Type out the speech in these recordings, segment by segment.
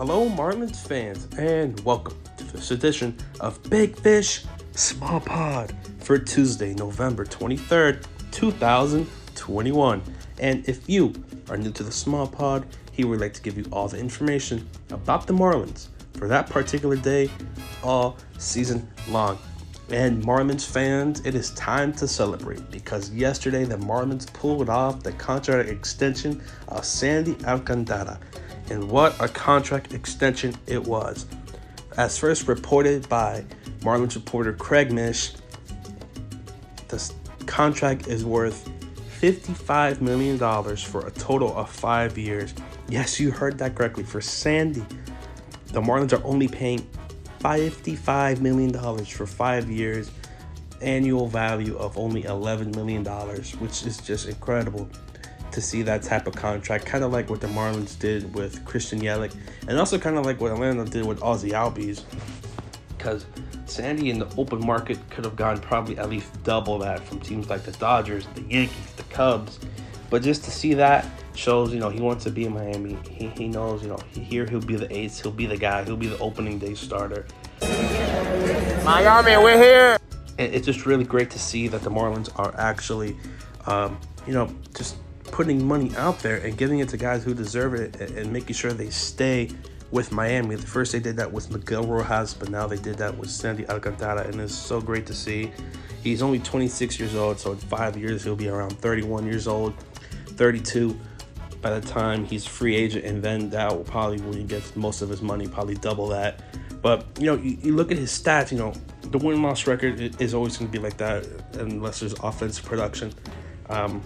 Hello, Marlins fans, and welcome to this edition of Big Fish Small Pod for Tuesday, November 23rd, 2021. And if you are new to the Small Pod, here we'd like to give you all the information about the Marlins for that particular day all season long. And Marlins fans, it is time to celebrate because yesterday the Marlins pulled off the contract extension of Sandy Alcantara. And what a contract extension it was. As first reported by Marlins reporter Craig Mish, the contract is worth $55 million for a total of five years. Yes, you heard that correctly. For Sandy, the Marlins are only paying $55 million for five years, annual value of only $11 million, which is just incredible to see that type of contract. Kind of like what the Marlins did with Christian Yelich, and also kind of like what Atlanta did with Ozzy Albies. Because Sandy in the open market could have gotten probably at least double that from teams like the Dodgers, the Yankees, the Cubs. But just to see that shows, you know, he wants to be in Miami. He, he knows, you know, here he'll be the ace, he'll be the guy, he'll be the opening day starter. Miami, we're here. It's just really great to see that the Marlins are actually, um, you know, just putting money out there and giving it to guys who deserve it and, making sure they stay with Miami. The first they did that with Miguel Rojas, but now they did that with Sandy Alcantara, and it's so great to see. He's only 26 years old, so in five years he'll be around 31 years old, 32 by the time he's free agent, and then that will probably when he gets most of his money, probably double that. But you know, you, you look at his stats. You know, the win loss record is always going to be like that unless there's offensive production. Um,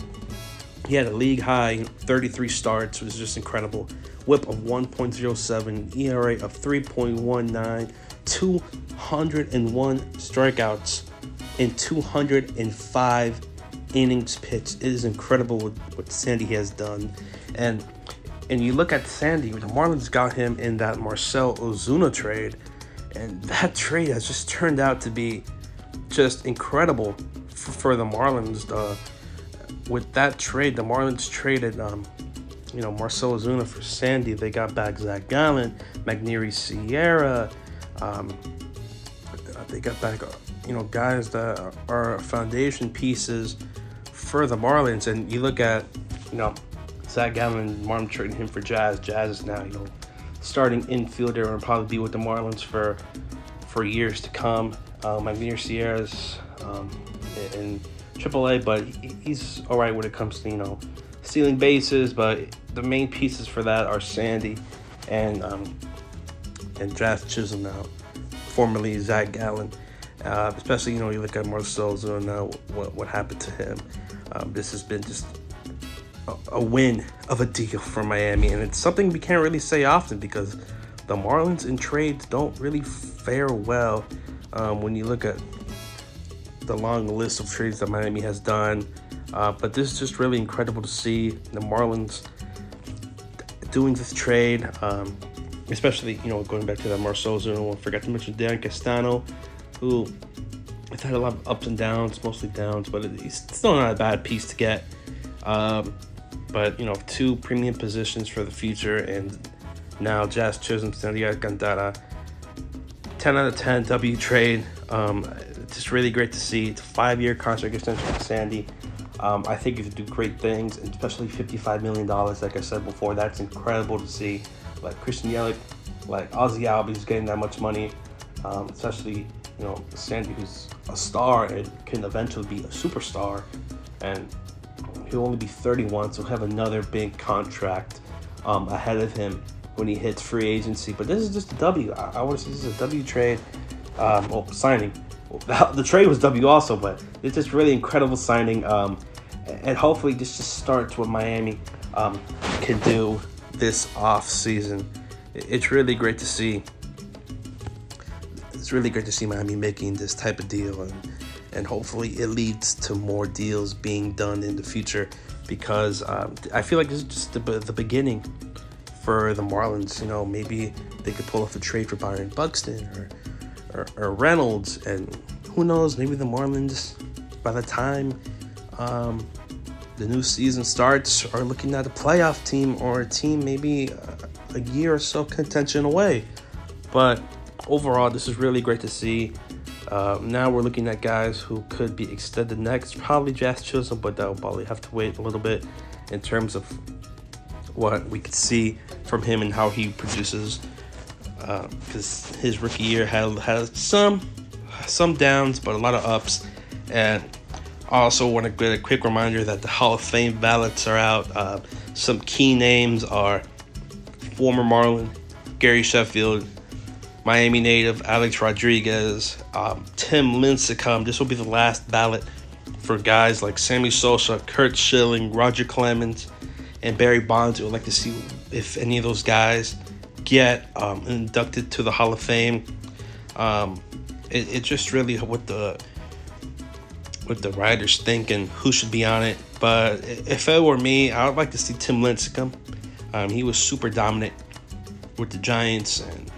he had a league high 33 starts, which is just incredible. Whip of 1.07, ERA of 3.19, 201 strikeouts and 205 innings pitched. It is incredible what, what Sandy has done. And and you look at Sandy, the Marlins got him in that Marcell Ozuna trade, and that trade has just turned out to be just incredible for, for the Marlins. Uh, with that trade, the Marlins traded, um, you know, Marcell Ozuna for Sandy. They got back Zach Gallen, Magneuris Sierra. Um, they got back, you know, guys that are foundation pieces for the Marlins. And you look at, you know, Zach Gallen, Marlins trading him for Jazz. Jazz is now, you know, starting infielder and probably be with the Marlins for for years to come. Uh, Magneuris Sierra's um, in AAA, but he's all right when it comes to you know stealing bases. But the main pieces for that are Sandy and um, and Jazz Chisholm now, formerly Zach Gallen. Uh, especially you know you look at Marcell Ozuna, what what happened to him. Um, this has been just a win of a deal for Miami, and it's something we can't really say often because the Marlins in trades don't really fare well um, when you look at the long list of trades that Miami has done. Uh, but this is just really incredible to see the Marlins doing this trade. Um, especially, you know, going back to that Marsoza, and I forgot to mention Dan Castano, who it's had a lot of ups and downs, mostly downs, but he's still not a bad piece to get. Um, but you know, two premium positions for the future, and now Jazz Chisholm, Sandy Alcantara, 10 out of 10 W trade. Um, just really great to see. It's a five-year contract extension for Sandy. Um, I think he could do great things, especially $55 million, like I said before. That's incredible to see. Like Christian Yelich, like Ozzy Albies getting that much money, um, especially, you know, Sandy, who's a star and can eventually be a superstar. And he'll only be 31, so he'll have another big contract um, ahead of him when he hits free agency. But this is just a W. I, I want to see this is a W trade, um, well, signing. The trade was W also, but it's just really incredible signing. Um, and hopefully, this just starts what Miami um, can do this off season. It's really great to see. It's really great to see Miami making this type of deal, and and hopefully it leads to more deals being done in the future. Because um, I feel like this is just the, the beginning for the Marlins. You know, maybe they could pull off a trade for Byron Buxton or, or, or Reynolds, and who knows? Maybe the Marlins, by the time um, the new season starts, are looking at a playoff team or a team maybe a, a year or so contention away. But overall, this is really great to see. Uh, now we're looking at guys who could be extended next. Probably Jazz Chisholm, but that'll probably have to wait a little bit in terms of what we could see from him and how he produces. Because uh, his rookie year had has some some downs, but a lot of ups. And I also want to get a quick reminder that the Hall of Fame ballots are out. Uh, some key names are former Marlin Gary Sheffield, Miami native Alex Rodriguez, um, Tim Lincecum. This will be the last ballot for guys like Sammy Sosa, Curt Schilling, Roger Clemens, and Barry Bonds. Would like to see if any of those guys get um, inducted to the Hall of Fame. Um, it, it just really what the what the writers think and who should be on it. But if it were me, I would like to see Tim Lincecum. Um, he was super dominant with the Giants and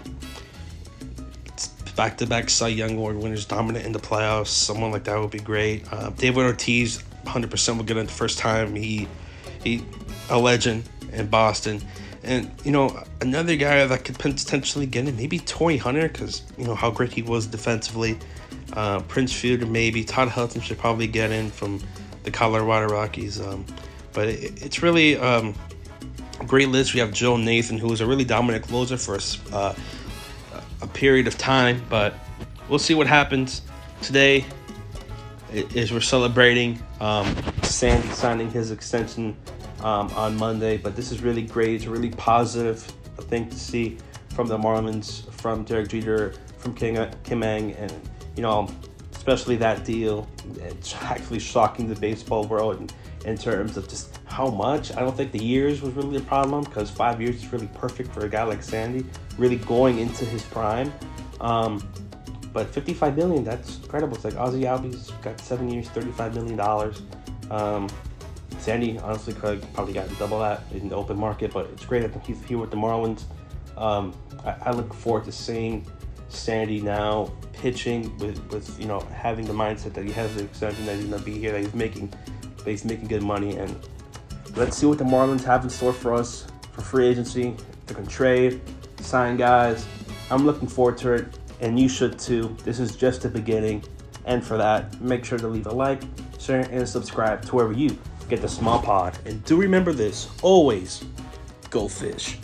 back-to-back Cy Young Award winners, dominant in the playoffs. Someone like that would be great. Uh, David Ortiz, 100% will get it the first time. He he a legend in Boston. And, you know, another guy that could potentially get in, maybe Torii Hunter, because, you know, how great he was defensively. Uh, Prince Fielder, maybe. Todd Helton should probably get in from the Colorado Rockies. Um, but it, it's really um, a great list. We have Joe Nathan, who was a really dominant closer for uh, a period of time. But we'll see what happens today. Is we're celebrating um, Sandy signing his extension um, on Monday. But this is really great. It's a really positive thing to see from the Marlins, from Derek Jeter, from King, Kim Ng, and you know, especially that deal. It's actually shocking the baseball world in, in terms of just how much. I don't think the years was really a problem because five years is really perfect for a guy like Sandy, really going into his prime. Um, but 55 million, that's incredible. It's like Ozzy Albies got seven years, 35 million dollars. Um, Sandy honestly could probably got double that in the open market, but it's great that he's here with the Marlins. Um, I, I, look forward to seeing Sandy now pitching with, with you know having the mindset that he has the extension that he's gonna be here, that he's making that he's making good money, and let's see what the Marlins have in store for us for free agency. They can trade, sign guys. I'm looking forward to it, and you should too. This is just the beginning, and for that, make sure to leave a like, share, and subscribe to wherever you get the small pod. And do remember this always go fish.